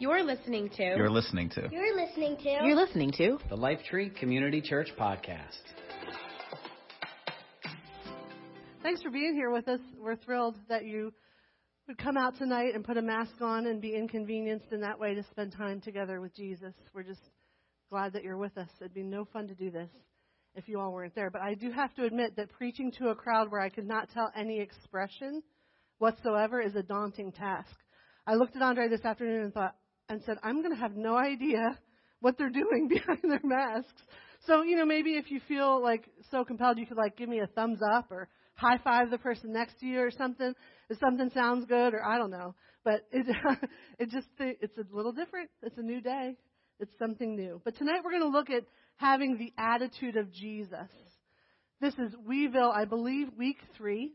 You're listening to. You're listening to. You're listening to. You're listening to the Lifetree Community Church Podcast. Thanks for being here with us. We're thrilled that you would come out tonight and put a mask on and be inconvenienced in that way to spend time together with Jesus. We're just glad that you're with us. It'd be no fun to do this if you all weren't there. But I do have to admit that preaching to a crowd where I could not tell any expression whatsoever is a daunting task. I looked at Andre this afternoon and thought, and said, I'm going to have no idea what they're doing behind their masks. So, you know, maybe if you feel like so compelled, you could like give me a thumbs up or high five the person next to you or something. If something sounds good or I don't know. But it, it just, it's a little different. It's a new day. It's something new. But tonight we're going to look at having the attitude of Jesus. This is Weeville, I believe, week three.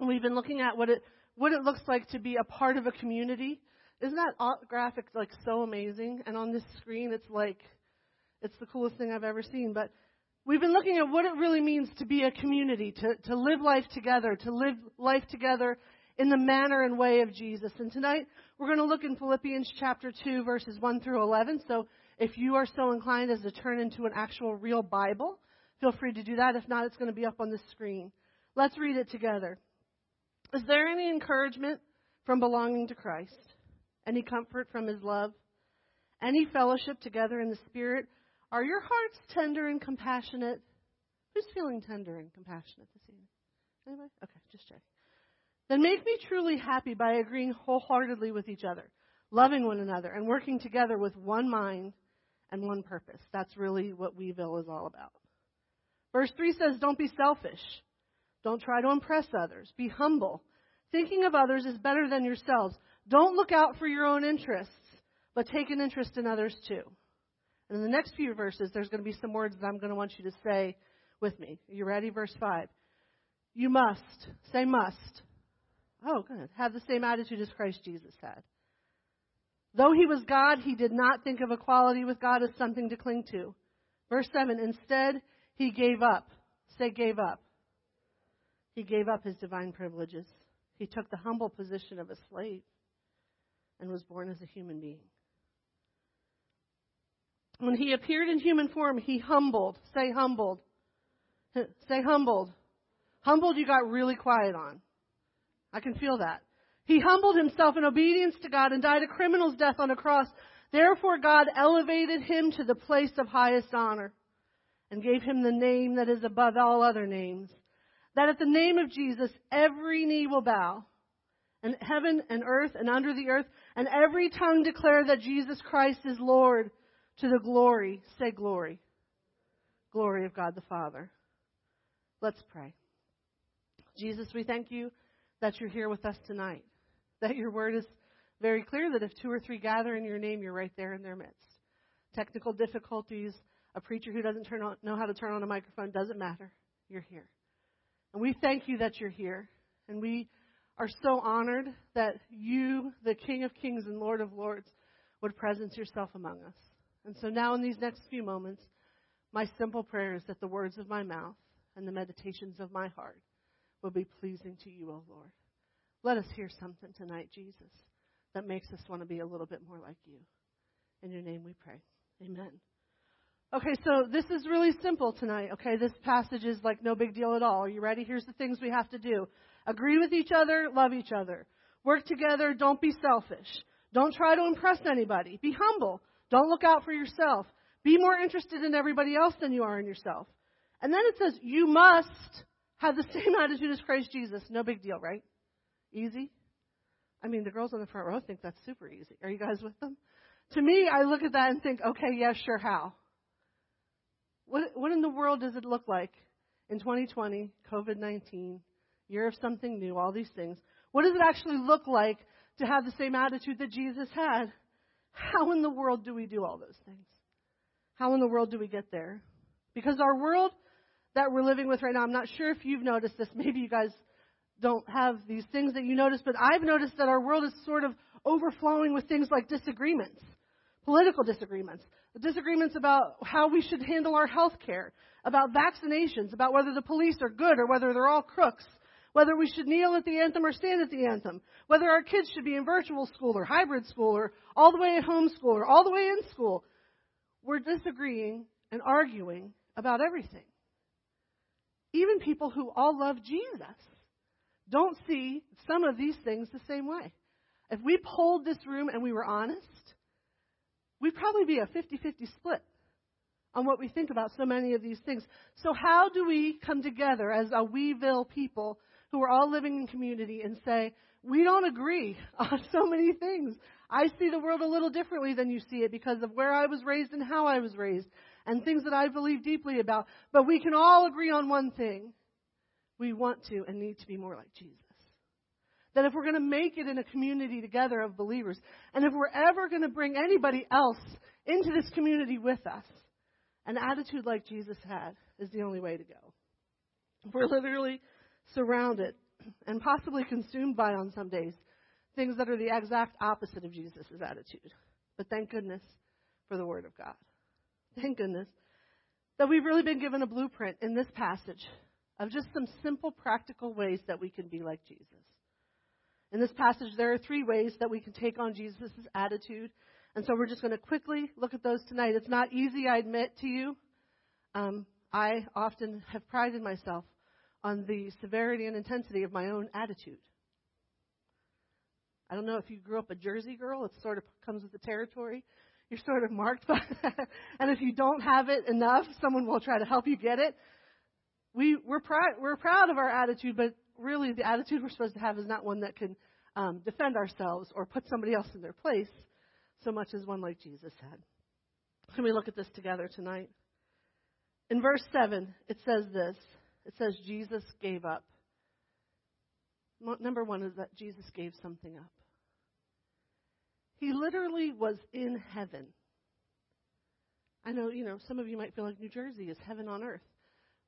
We've been looking at what it, what it looks like to be a part of a community isn't that graphic like so amazing? And on this screen, it's like, it's the coolest thing I've ever seen. But we've been looking at what it really means to be a community, to, to live life together, to live life together in the manner and way of Jesus. And tonight, we're going to look in Philippians chapter 2, verses 1 through 11. So if you are so inclined as to turn into an actual real Bible, feel free to do that. If not, it's going to be up on the screen. Let's read it together. Is there any encouragement from belonging to Christ? Any comfort from his love, any fellowship together in the Spirit? Are your hearts tender and compassionate? Who's feeling tender and compassionate this evening? Anybody? Okay, just check. Then make me truly happy by agreeing wholeheartedly with each other, loving one another, and working together with one mind and one purpose. That's really what Weeville is all about. Verse 3 says, Don't be selfish. Don't try to impress others. Be humble. Thinking of others is better than yourselves. Don't look out for your own interests, but take an interest in others too. And in the next few verses, there's going to be some words that I'm going to want you to say with me. Are you ready? Verse 5. You must, say must. Oh, good. Have the same attitude as Christ Jesus had. Though he was God, he did not think of equality with God as something to cling to. Verse 7. Instead, he gave up. Say gave up. He gave up his divine privileges. He took the humble position of a slave and was born as a human being. When he appeared in human form, he humbled. Say humbled. Say humbled. Humbled, you got really quiet on. I can feel that. He humbled himself in obedience to God and died a criminal's death on a cross. Therefore, God elevated him to the place of highest honor and gave him the name that is above all other names. That at the name of Jesus, every knee will bow and heaven and earth and under the earth, and every tongue declare that Jesus Christ is Lord to the glory, say glory, glory of God the Father. Let's pray. Jesus, we thank you that you're here with us tonight, that your word is very clear that if two or three gather in your name, you're right there in their midst. Technical difficulties, a preacher who doesn't on, know how to turn on a microphone, doesn't matter. You're here. And we thank you that you're here. And we are so honored that you, the King of Kings and Lord of Lords, would presence yourself among us. And so now, in these next few moments, my simple prayer is that the words of my mouth and the meditations of my heart will be pleasing to you, O Lord. Let us hear something tonight, Jesus, that makes us want to be a little bit more like you. In your name we pray. Amen. Okay, so this is really simple tonight, okay? This passage is like no big deal at all. Are you ready? Here's the things we have to do. Agree with each other, love each other. Work together, don't be selfish. Don't try to impress anybody. Be humble. Don't look out for yourself. Be more interested in everybody else than you are in yourself. And then it says, you must have the same attitude as Christ Jesus. No big deal, right? Easy? I mean, the girls on the front row think that's super easy. Are you guys with them? To me, I look at that and think, okay, yeah, sure, how? What, what in the world does it look like in 2020, COVID 19, year of something new, all these things. What does it actually look like to have the same attitude that Jesus had? How in the world do we do all those things? How in the world do we get there? Because our world that we're living with right now, I'm not sure if you've noticed this. Maybe you guys don't have these things that you notice, but I've noticed that our world is sort of overflowing with things like disagreements, political disagreements, disagreements about how we should handle our health care, about vaccinations, about whether the police are good or whether they're all crooks, whether we should kneel at the anthem or stand at the anthem, whether our kids should be in virtual school or hybrid school or all the way at home school or all the way in school. We're disagreeing and arguing about everything. Even people who all love Jesus don't see some of these things the same way. If we polled this room and we were honest, we'd probably be a 50 50 split on what we think about so many of these things. So, how do we come together as a Weeville people who are all living in community and say, we don't agree on so many things? I see the world a little differently than you see it because of where I was raised and how I was raised and things that I believe deeply about. But we can all agree on one thing we want to and need to be more like Jesus. That if we're going to make it in a community together of believers, and if we're ever going to bring anybody else into this community with us, an attitude like Jesus had is the only way to go. We're literally surrounded and possibly consumed by, on some days, things that are the exact opposite of Jesus' attitude. But thank goodness for the Word of God. Thank goodness that we've really been given a blueprint in this passage of just some simple, practical ways that we can be like Jesus. In this passage, there are three ways that we can take on Jesus' attitude and so we're just going to quickly look at those tonight. It's not easy, I admit to you. Um, I often have prided myself on the severity and intensity of my own attitude. I don't know if you grew up a Jersey girl, it sort of comes with the territory. You're sort of marked by that. and if you don't have it enough, someone will try to help you get it. We, we're, pr- we're proud of our attitude, but really the attitude we're supposed to have is not one that can um, defend ourselves or put somebody else in their place so much as one like Jesus had. Can we look at this together tonight? In verse 7, it says this it says, Jesus gave up. Number one is that Jesus gave something up. He literally was in heaven. I know, you know, some of you might feel like New Jersey is heaven on earth.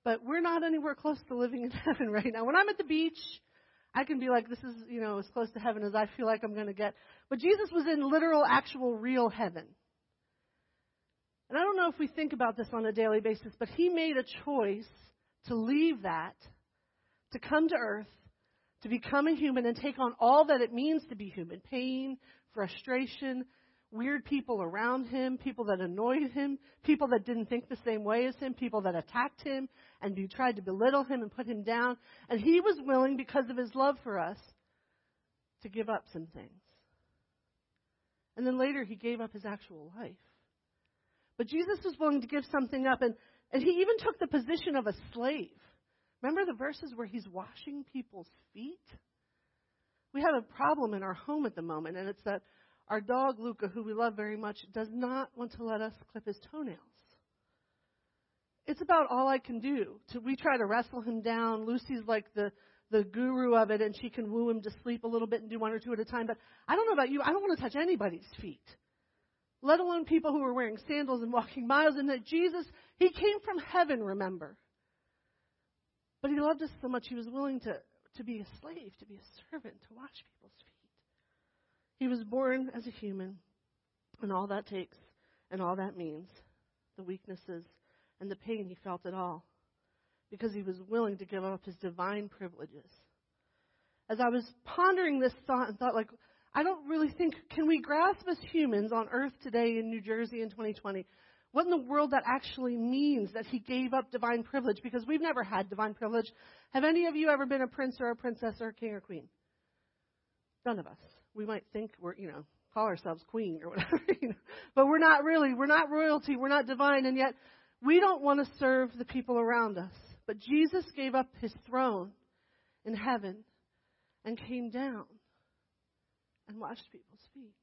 But we're not anywhere close to living in heaven right now. When I'm at the beach, I can be like, this is, you know, as close to heaven as I feel like I'm going to get. But Jesus was in literal, actual, real heaven. And I don't know if we think about this on a daily basis, but he made a choice to leave that, to come to earth, to become a human and take on all that it means to be human pain, frustration, weird people around him, people that annoyed him, people that didn't think the same way as him, people that attacked him and tried to belittle him and put him down. And he was willing, because of his love for us, to give up some things. And then later he gave up his actual life. But Jesus was willing to give something up, and, and he even took the position of a slave. Remember the verses where he's washing people's feet? We have a problem in our home at the moment, and it's that our dog, Luca, who we love very much, does not want to let us clip his toenails. It's about all I can do. To, we try to wrestle him down. Lucy's like the, the guru of it, and she can woo him to sleep a little bit and do one or two at a time. But I don't know about you. I don't want to touch anybody's feet, let alone people who were wearing sandals and walking miles. And that Jesus, He came from heaven, remember. But He loved us so much, He was willing to, to be a slave, to be a servant, to wash people's feet. He was born as a human, and all that takes and all that means the weaknesses and the pain he felt at all because he was willing to give up his divine privileges. As I was pondering this thought and thought, like, I don't really think, can we grasp as humans on earth today in New Jersey in 2020 what in the world that actually means that he gave up divine privilege? Because we've never had divine privilege. Have any of you ever been a prince or a princess or a king or queen? None of us we might think we're, you know, call ourselves queen or whatever, you know. but we're not really. We're not royalty. We're not divine, and yet we don't want to serve the people around us. But Jesus gave up his throne in heaven and came down and washed people's feet.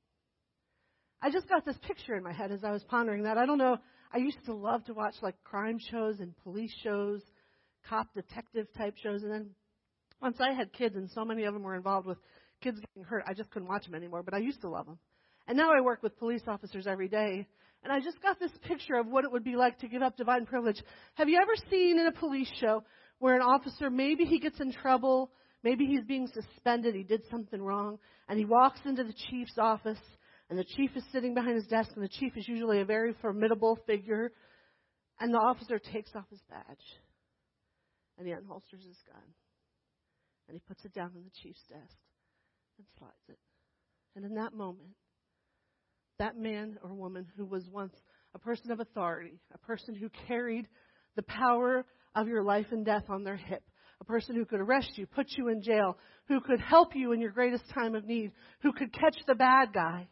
I just got this picture in my head as I was pondering that. I don't know. I used to love to watch like crime shows and police shows, cop detective type shows, and then once I had kids, and so many of them were involved with kids getting hurt, I just couldn't watch them anymore, but I used to love them. And now I work with police officers every day, and I just got this picture of what it would be like to give up divine privilege. Have you ever seen in a police show where an officer, maybe he gets in trouble, maybe he's being suspended, he did something wrong, and he walks into the chief's office, and the chief is sitting behind his desk, and the chief is usually a very formidable figure, and the officer takes off his badge, and he unholsters his gun And he puts it down on the chief's desk and slides it. And in that moment, that man or woman who was once a person of authority, a person who carried the power of your life and death on their hip, a person who could arrest you, put you in jail, who could help you in your greatest time of need, who could catch the bad guy,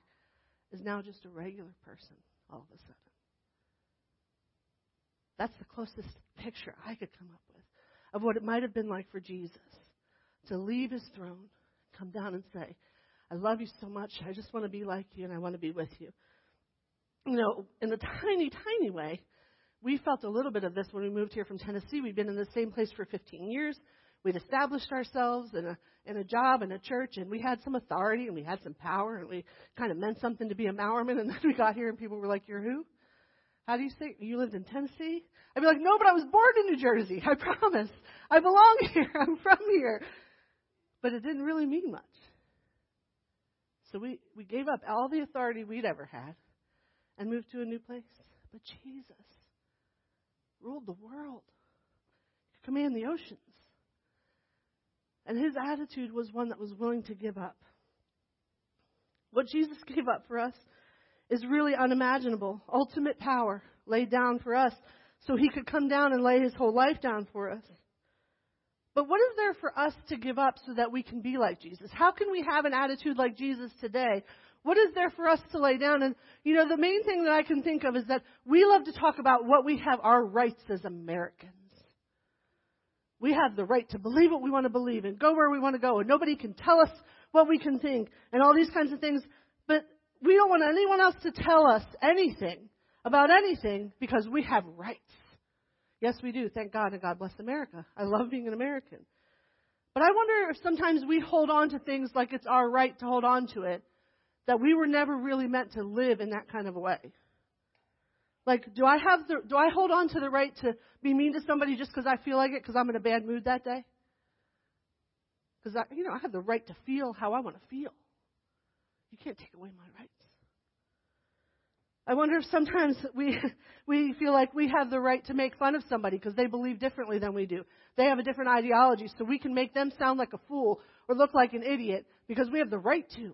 is now just a regular person all of a sudden. That's the closest picture I could come up with of what it might have been like for Jesus to leave his throne, come down and say, I love you so much. I just want to be like you and I want to be with you. You know, in a tiny, tiny way, we felt a little bit of this when we moved here from Tennessee. We'd been in the same place for 15 years. We'd established ourselves in a in a job and a church, and we had some authority and we had some power, and we kind of meant something to be a Mowerman. And then we got here, and people were like, "You're who? How do you say you lived in Tennessee?" I'd be like, "No, but I was born in New Jersey. I promise. I belong here. I'm from here." But it didn't really mean much. So we we gave up all the authority we'd ever had, and moved to a new place. But Jesus ruled the world, command the oceans. And his attitude was one that was willing to give up. What Jesus gave up for us is really unimaginable. Ultimate power laid down for us so he could come down and lay his whole life down for us. But what is there for us to give up so that we can be like Jesus? How can we have an attitude like Jesus today? What is there for us to lay down? And, you know, the main thing that I can think of is that we love to talk about what we have our rights as Americans. We have the right to believe what we want to believe and go where we want to go, and nobody can tell us what we can think and all these kinds of things. But we don't want anyone else to tell us anything about anything because we have rights. Yes, we do. Thank God and God bless America. I love being an American. But I wonder if sometimes we hold on to things like it's our right to hold on to it, that we were never really meant to live in that kind of a way. Like, do I have the, do I hold on to the right to be mean to somebody just because I feel like it because I'm in a bad mood that day? Because I, you know, I have the right to feel how I want to feel. You can't take away my rights. I wonder if sometimes we we feel like we have the right to make fun of somebody because they believe differently than we do. They have a different ideology, so we can make them sound like a fool or look like an idiot because we have the right to.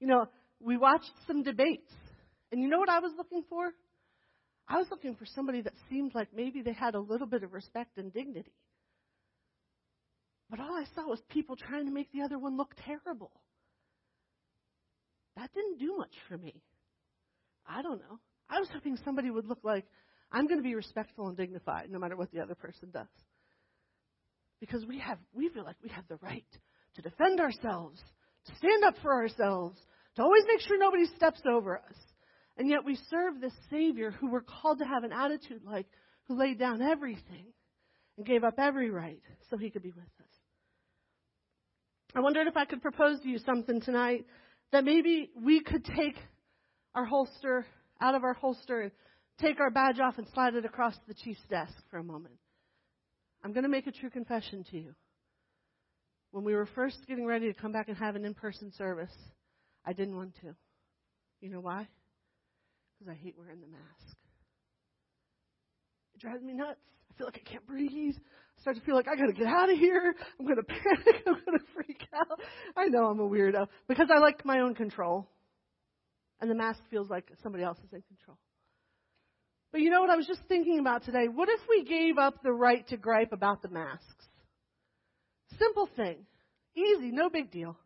You know, we watched some debates and you know what I was looking for? I was looking for somebody that seemed like maybe they had a little bit of respect and dignity. But all I saw was people trying to make the other one look terrible. That didn't do much for me. I don't know. I was hoping somebody would look like, I'm going to be respectful and dignified no matter what the other person does. Because we have, we feel like we have the right to defend ourselves, to stand up for ourselves, to always make sure nobody steps over us. And yet we serve this Savior who we're called to have an attitude like, who laid down everything and gave up every right so he could be with us. I wondered if I could propose to you something tonight that maybe we could take our holster out of our holster and take our badge off and slide it across the chief's desk for a moment. I'm going to make a true confession to you. When we were first getting ready to come back and have an in person service, I didn't want to. You know why? because I hate wearing the mask. It drives me nuts. I feel like I can't breathe. I start to feel like I gotta get out of here. I'm gonna panic. I'm gonna freak out. I know I'm a weirdo because I like my own control. And the mask feels like somebody else is in control. But you know what I was just thinking about today? What if we gave up the right to gripe about the masks? Simple thing. Easy, no big deal.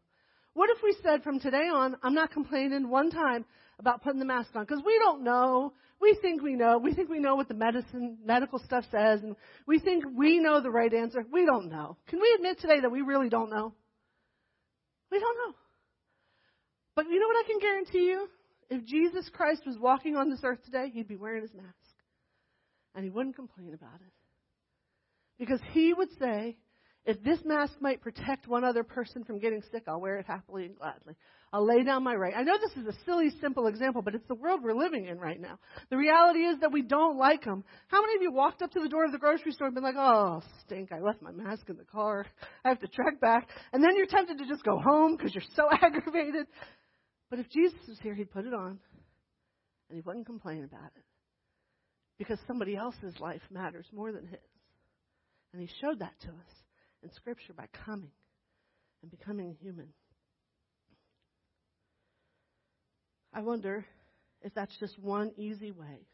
What if we said from today on, I'm not complaining one time about putting the mask on because we don't know. We think we know. We think we know what the medicine, medical stuff says, and we think we know the right answer. We don't know. Can we admit today that we really don't know? We don't know. But you know what I can guarantee you? If Jesus Christ was walking on this earth today, he'd be wearing his mask. And he wouldn't complain about it. Because he would say, if this mask might protect one other person from getting sick, I'll wear it happily and gladly. I'll lay down my right. I know this is a silly, simple example, but it's the world we're living in right now. The reality is that we don't like them. How many of you walked up to the door of the grocery store and been like, oh, stink, I left my mask in the car. I have to trek back. And then you're tempted to just go home because you're so aggravated. But if Jesus was here, he'd put it on and he wouldn't complain about it because somebody else's life matters more than his. And he showed that to us in Scripture by coming and becoming human. I wonder if that's just one easy way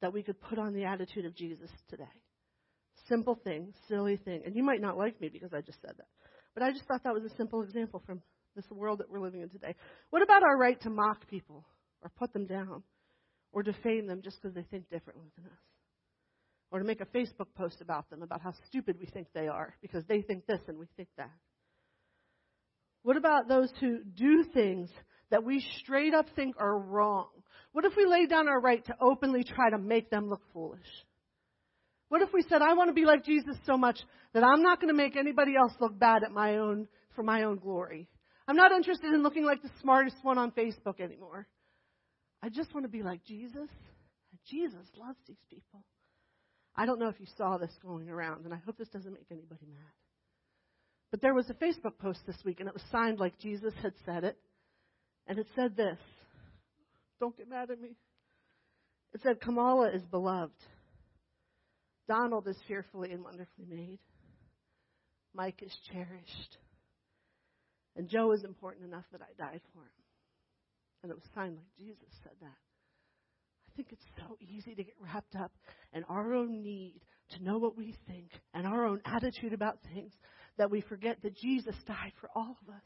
that we could put on the attitude of Jesus today. Simple thing, silly thing. And you might not like me because I just said that. But I just thought that was a simple example from this world that we're living in today. What about our right to mock people or put them down or defame them just because they think differently than us? Or to make a Facebook post about them, about how stupid we think they are because they think this and we think that? What about those who do things that we straight up think are wrong? What if we lay down our right to openly try to make them look foolish? What if we said, I want to be like Jesus so much that I'm not going to make anybody else look bad at my own, for my own glory? I'm not interested in looking like the smartest one on Facebook anymore. I just want to be like Jesus. Jesus loves these people. I don't know if you saw this going around, and I hope this doesn't make anybody mad. But there was a Facebook post this week, and it was signed like Jesus had said it. And it said this Don't get mad at me. It said, Kamala is beloved. Donald is fearfully and wonderfully made. Mike is cherished. And Joe is important enough that I died for him. And it was signed like Jesus said that. Think it's so easy to get wrapped up in our own need to know what we think and our own attitude about things that we forget that Jesus died for all of us.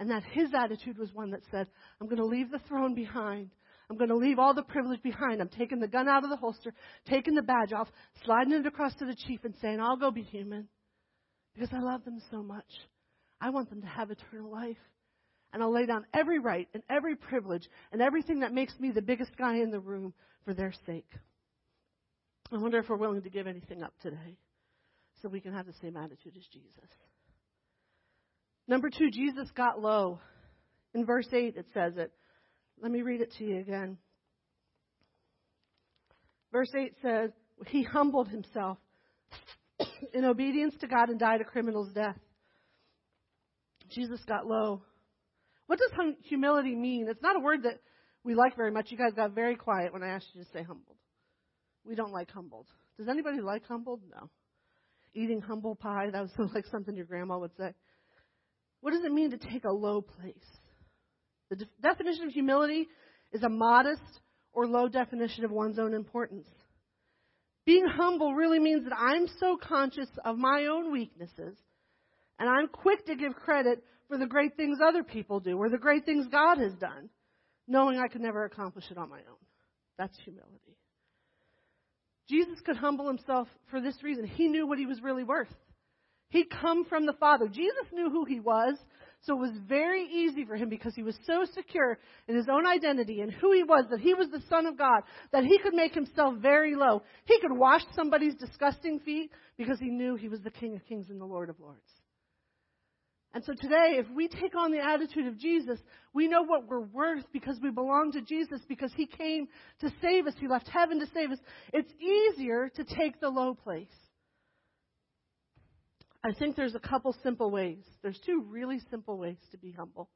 And that his attitude was one that said, I'm going to leave the throne behind. I'm going to leave all the privilege behind. I'm taking the gun out of the holster, taking the badge off, sliding it across to the chief and saying, I'll go be human because I love them so much. I want them to have eternal life. And I'll lay down every right and every privilege and everything that makes me the biggest guy in the room for their sake. I wonder if we're willing to give anything up today so we can have the same attitude as Jesus. Number two, Jesus got low. In verse 8, it says it. Let me read it to you again. Verse 8 says, He humbled himself in obedience to God and died a criminal's death. Jesus got low. What does hum- humility mean? It's not a word that we like very much. You guys got very quiet when I asked you to say humbled. We don't like humbled. Does anybody like humbled? No. Eating humble pie, that was like something your grandma would say. What does it mean to take a low place? The de- definition of humility is a modest or low definition of one's own importance. Being humble really means that I'm so conscious of my own weaknesses and I'm quick to give credit for the great things other people do or the great things God has done, knowing I could never accomplish it on my own. That's humility. Jesus could humble himself for this reason. He knew what he was really worth. He'd come from the Father. Jesus knew who he was, so it was very easy for him because he was so secure in his own identity and who he was, that he was the Son of God, that he could make himself very low. He could wash somebody's disgusting feet because he knew he was the King of Kings and the Lord of Lords. And so today, if we take on the attitude of Jesus, we know what we're worth because we belong to Jesus, because He came to save us. He left heaven to save us. It's easier to take the low place. I think there's a couple simple ways. There's two really simple ways to be humble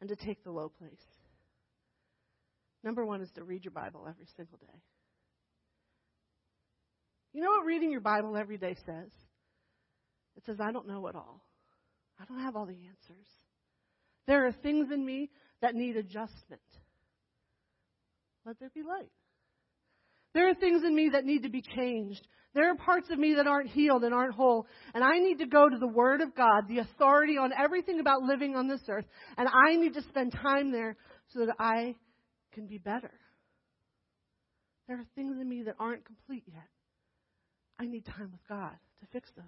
and to take the low place. Number one is to read your Bible every single day. You know what reading your Bible every day says? It says, I don't know it all. I don't have all the answers. There are things in me that need adjustment. Let there be light. There are things in me that need to be changed. There are parts of me that aren't healed and aren't whole. And I need to go to the Word of God, the authority on everything about living on this earth. And I need to spend time there so that I can be better. There are things in me that aren't complete yet. I need time with God to fix those.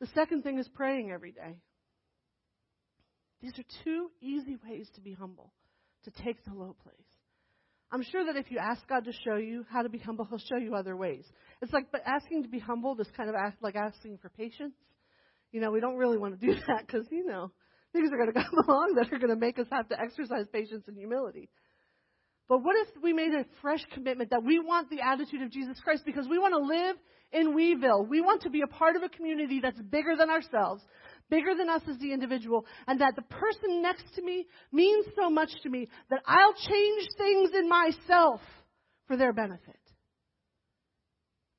The second thing is praying every day. These are two easy ways to be humble, to take the low place. I'm sure that if you ask God to show you how to be humble, He'll show you other ways. It's like, but asking to be humble is kind of like asking for patience. You know, we don't really want to do that because, you know, things are going to come along that are going to make us have to exercise patience and humility. But what if we made a fresh commitment that we want the attitude of Jesus Christ because we want to live in Weeville? We want to be a part of a community that's bigger than ourselves, bigger than us as the individual, and that the person next to me means so much to me that I'll change things in myself for their benefit.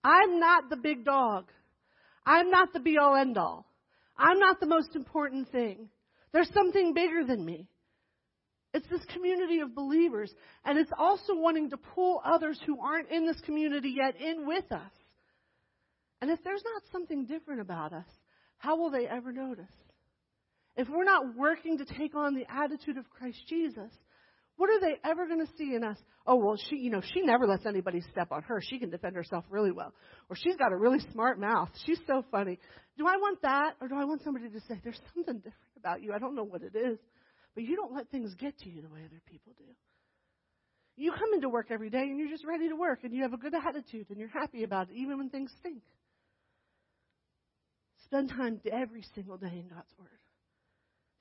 I'm not the big dog. I'm not the be all end all. I'm not the most important thing. There's something bigger than me. It's this community of believers, and it's also wanting to pull others who aren't in this community yet in with us. And if there's not something different about us, how will they ever notice? If we're not working to take on the attitude of Christ Jesus, what are they ever going to see in us? Oh, well, she, you know, she never lets anybody step on her. She can defend herself really well. Or she's got a really smart mouth. She's so funny. Do I want that? Or do I want somebody to say, there's something different about you? I don't know what it is. But you don't let things get to you the way other people do. You come into work every day and you're just ready to work and you have a good attitude and you're happy about it, even when things stink. Spend time every single day in God's Word.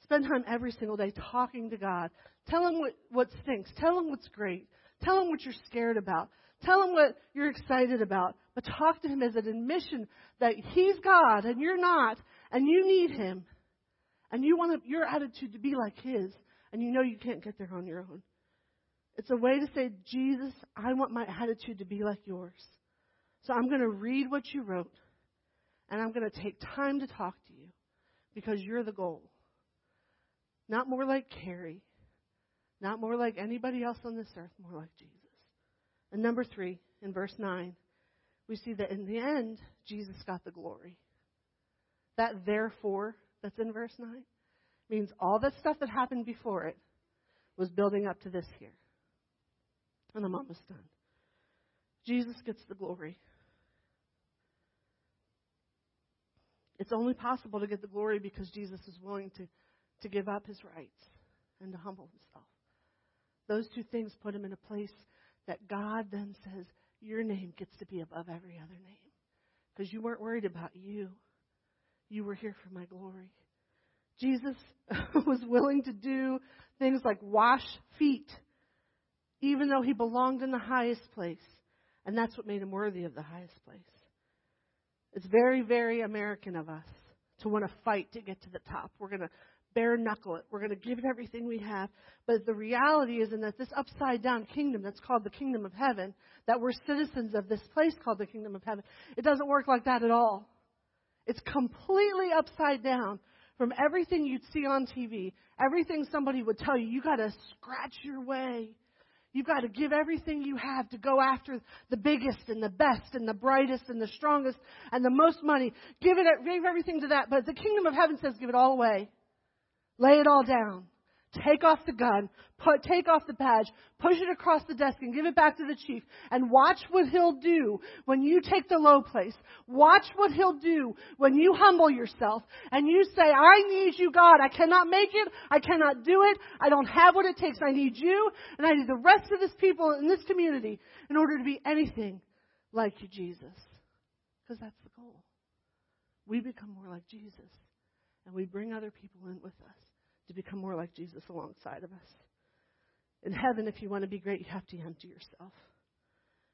Spend time every single day talking to God. Tell Him what, what stinks. Tell Him what's great. Tell Him what you're scared about. Tell Him what you're excited about. But talk to Him as an admission that He's God and you're not, and you need Him. And you want your attitude to be like His, and you know you can't get there on your own. It's a way to say, Jesus, I want my attitude to be like yours. So I'm going to read what you wrote, and I'm going to take time to talk to you because you're the goal. Not more like Carrie. Not more like anybody else on this earth, more like Jesus. And number three, in verse 9, we see that in the end, Jesus got the glory. That therefore that's in verse 9 means all the stuff that happened before it was building up to this here. And I'm almost done. Jesus gets the glory. It's only possible to get the glory because Jesus is willing to to give up his rights and to humble himself. Those two things put him in a place that God then says, Your name gets to be above every other name. Because you weren't worried about you, you were here for my glory. Jesus was willing to do things like wash feet, even though he belonged in the highest place. And that's what made him worthy of the highest place. It's very, very American of us to want to fight to get to the top. We're going to bare knuckle it. We're going to give it everything we have. But the reality is in that this upside down kingdom that's called the kingdom of heaven, that we're citizens of this place called the kingdom of heaven, it doesn't work like that at all. It's completely upside down from everything you'd see on TV, everything somebody would tell you. You got to scratch your way. You've got to give everything you have to go after the biggest and the best and the brightest and the strongest and the most money. Give it, give everything to that. But the kingdom of heaven says give it all away. Lay it all down. Take off the gun, put, take off the badge, push it across the desk and give it back to the chief and watch what he'll do when you take the low place. Watch what he'll do when you humble yourself and you say, I need you, God. I cannot make it. I cannot do it. I don't have what it takes. I need you and I need the rest of this people in this community in order to be anything like you, Jesus. Because that's the goal. We become more like Jesus and we bring other people in with us to become more like Jesus alongside of us. In heaven, if you want to be great, you have to empty yourself.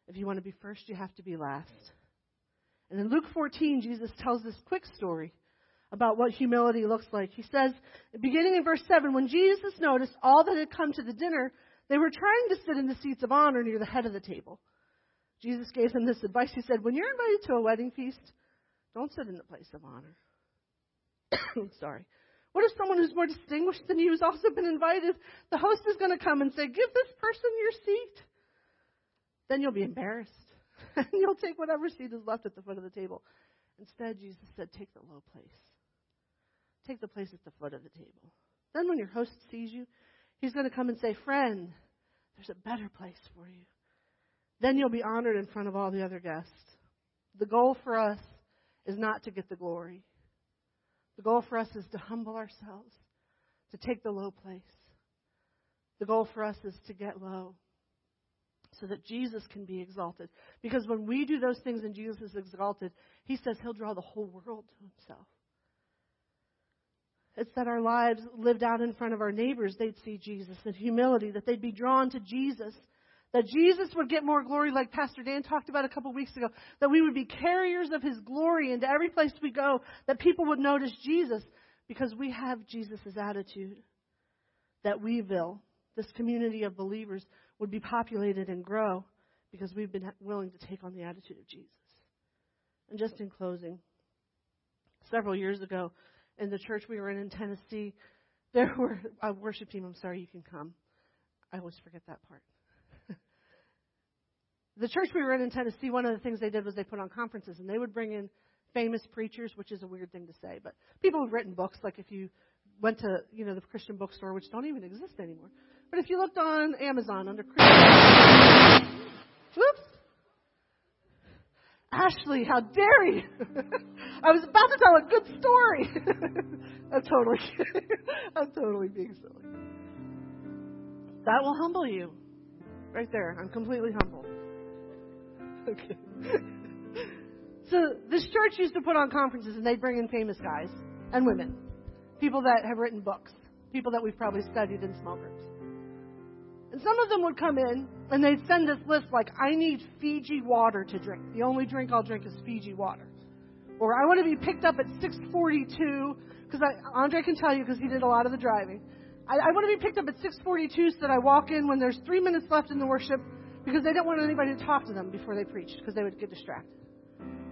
If you want to be first, you have to be last. And in Luke 14, Jesus tells this quick story about what humility looks like. He says, beginning in verse 7, when Jesus noticed all that had come to the dinner, they were trying to sit in the seats of honor near the head of the table. Jesus gave them this advice. He said, When you're invited to a wedding feast, don't sit in the place of honor. Sorry. What if someone who's more distinguished than you has also been invited? The host is going to come and say, Give this person your seat. Then you'll be embarrassed. and you'll take whatever seat is left at the foot of the table. Instead, Jesus said, Take the low place. Take the place at the foot of the table. Then, when your host sees you, he's going to come and say, Friend, there's a better place for you. Then you'll be honored in front of all the other guests. The goal for us is not to get the glory. The goal for us is to humble ourselves, to take the low place. The goal for us is to get low so that Jesus can be exalted. Because when we do those things and Jesus is exalted, he says he'll draw the whole world to himself. It's that our lives lived out in front of our neighbors, they'd see Jesus in humility, that they'd be drawn to Jesus that Jesus would get more glory, like Pastor Dan talked about a couple of weeks ago, that we would be carriers of his glory into every place we go, that people would notice Jesus because we have Jesus' attitude. That we will, this community of believers, would be populated and grow because we've been willing to take on the attitude of Jesus. And just in closing, several years ago in the church we were in in Tennessee. There were a worship team. I'm sorry, you can come. I always forget that part. The church we were in in Tennessee, one of the things they did was they put on conferences, and they would bring in famous preachers, which is a weird thing to say, but people who've written books. Like if you went to you know the Christian bookstore, which don't even exist anymore. But if you looked on Amazon under Christian, whoops, Ashley, how dare you? I was about to tell a good story. I'm totally. I'm totally being silly. That will humble you. Right there. I'm completely humble. Okay. So this church used to put on conferences and they'd bring in famous guys and women. People that have written books. People that we've probably studied in small groups. And some of them would come in and they'd send this list like, I need Fiji water to drink. The only drink I'll drink is Fiji water. Or I want to be picked up at 642 because Andre can tell you because he did a lot of the driving. I, I want to be picked up at 642 so that I walk in when there's three minutes left in the worship because they didn't want anybody to talk to them before they preached because they would get distracted.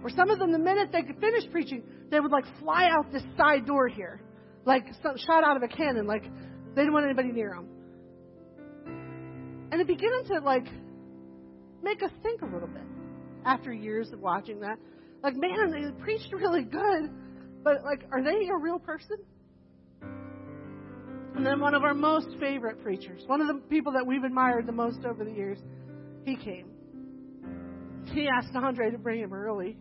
Or some of them, the minute they could finish preaching, they would like fly out this side door here, like some, shot out of a cannon, like they didn't want anybody near them. And it began to like make us think a little bit after years of watching that. Like, man, they preached really good, but like, are they a real person? And then one of our most favorite preachers, one of the people that we've admired the most over the years, he came. He asked Andre to bring him early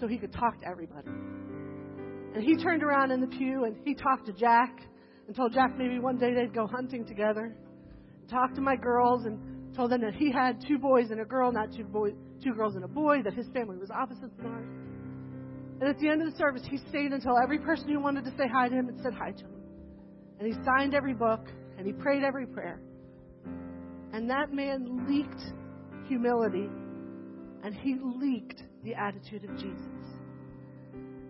so he could talk to everybody. And he turned around in the pew and he talked to Jack and told Jack maybe one day they'd go hunting together. Talked to my girls and told them that he had two boys and a girl, not two boys, two girls and a boy, that his family was opposite than ours. And at the end of the service, he stayed until every person who wanted to say hi to him had said hi to him. And he signed every book and he prayed every prayer. And that man leaked humility and he leaked the attitude of Jesus.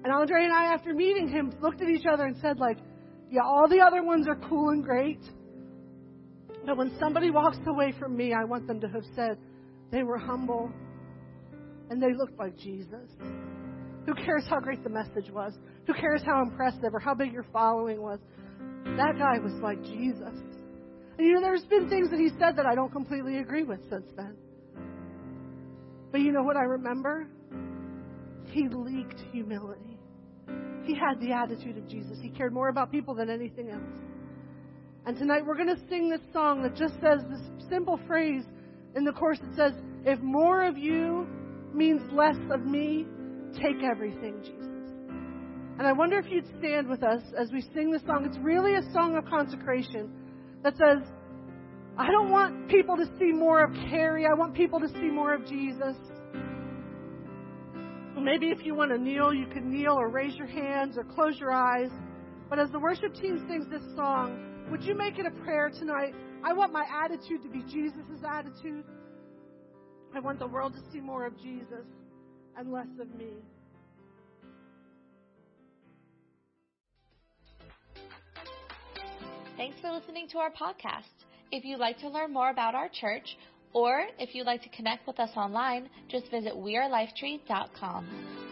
And Andre and I, after meeting him, looked at each other and said, like, yeah, all the other ones are cool and great. But when somebody walks away from me, I want them to have said they were humble and they looked like Jesus. Who cares how great the message was? Who cares how impressive or how big your following was? That guy was like Jesus. And you know, there's been things that he said that I don't completely agree with since then. But you know what I remember? He leaked humility. He had the attitude of Jesus. He cared more about people than anything else. And tonight we're going to sing this song that just says this simple phrase in the chorus. It says, If more of you means less of me, take everything, Jesus. And I wonder if you'd stand with us as we sing this song. It's really a song of consecration that says, I don't want people to see more of Carrie. I want people to see more of Jesus. Maybe if you want to kneel, you can kneel or raise your hands or close your eyes. But as the worship team sings this song, would you make it a prayer tonight? I want my attitude to be Jesus' attitude. I want the world to see more of Jesus and less of me. Thanks for listening to our podcast. If you'd like to learn more about our church, or if you'd like to connect with us online, just visit wearelifetree.com.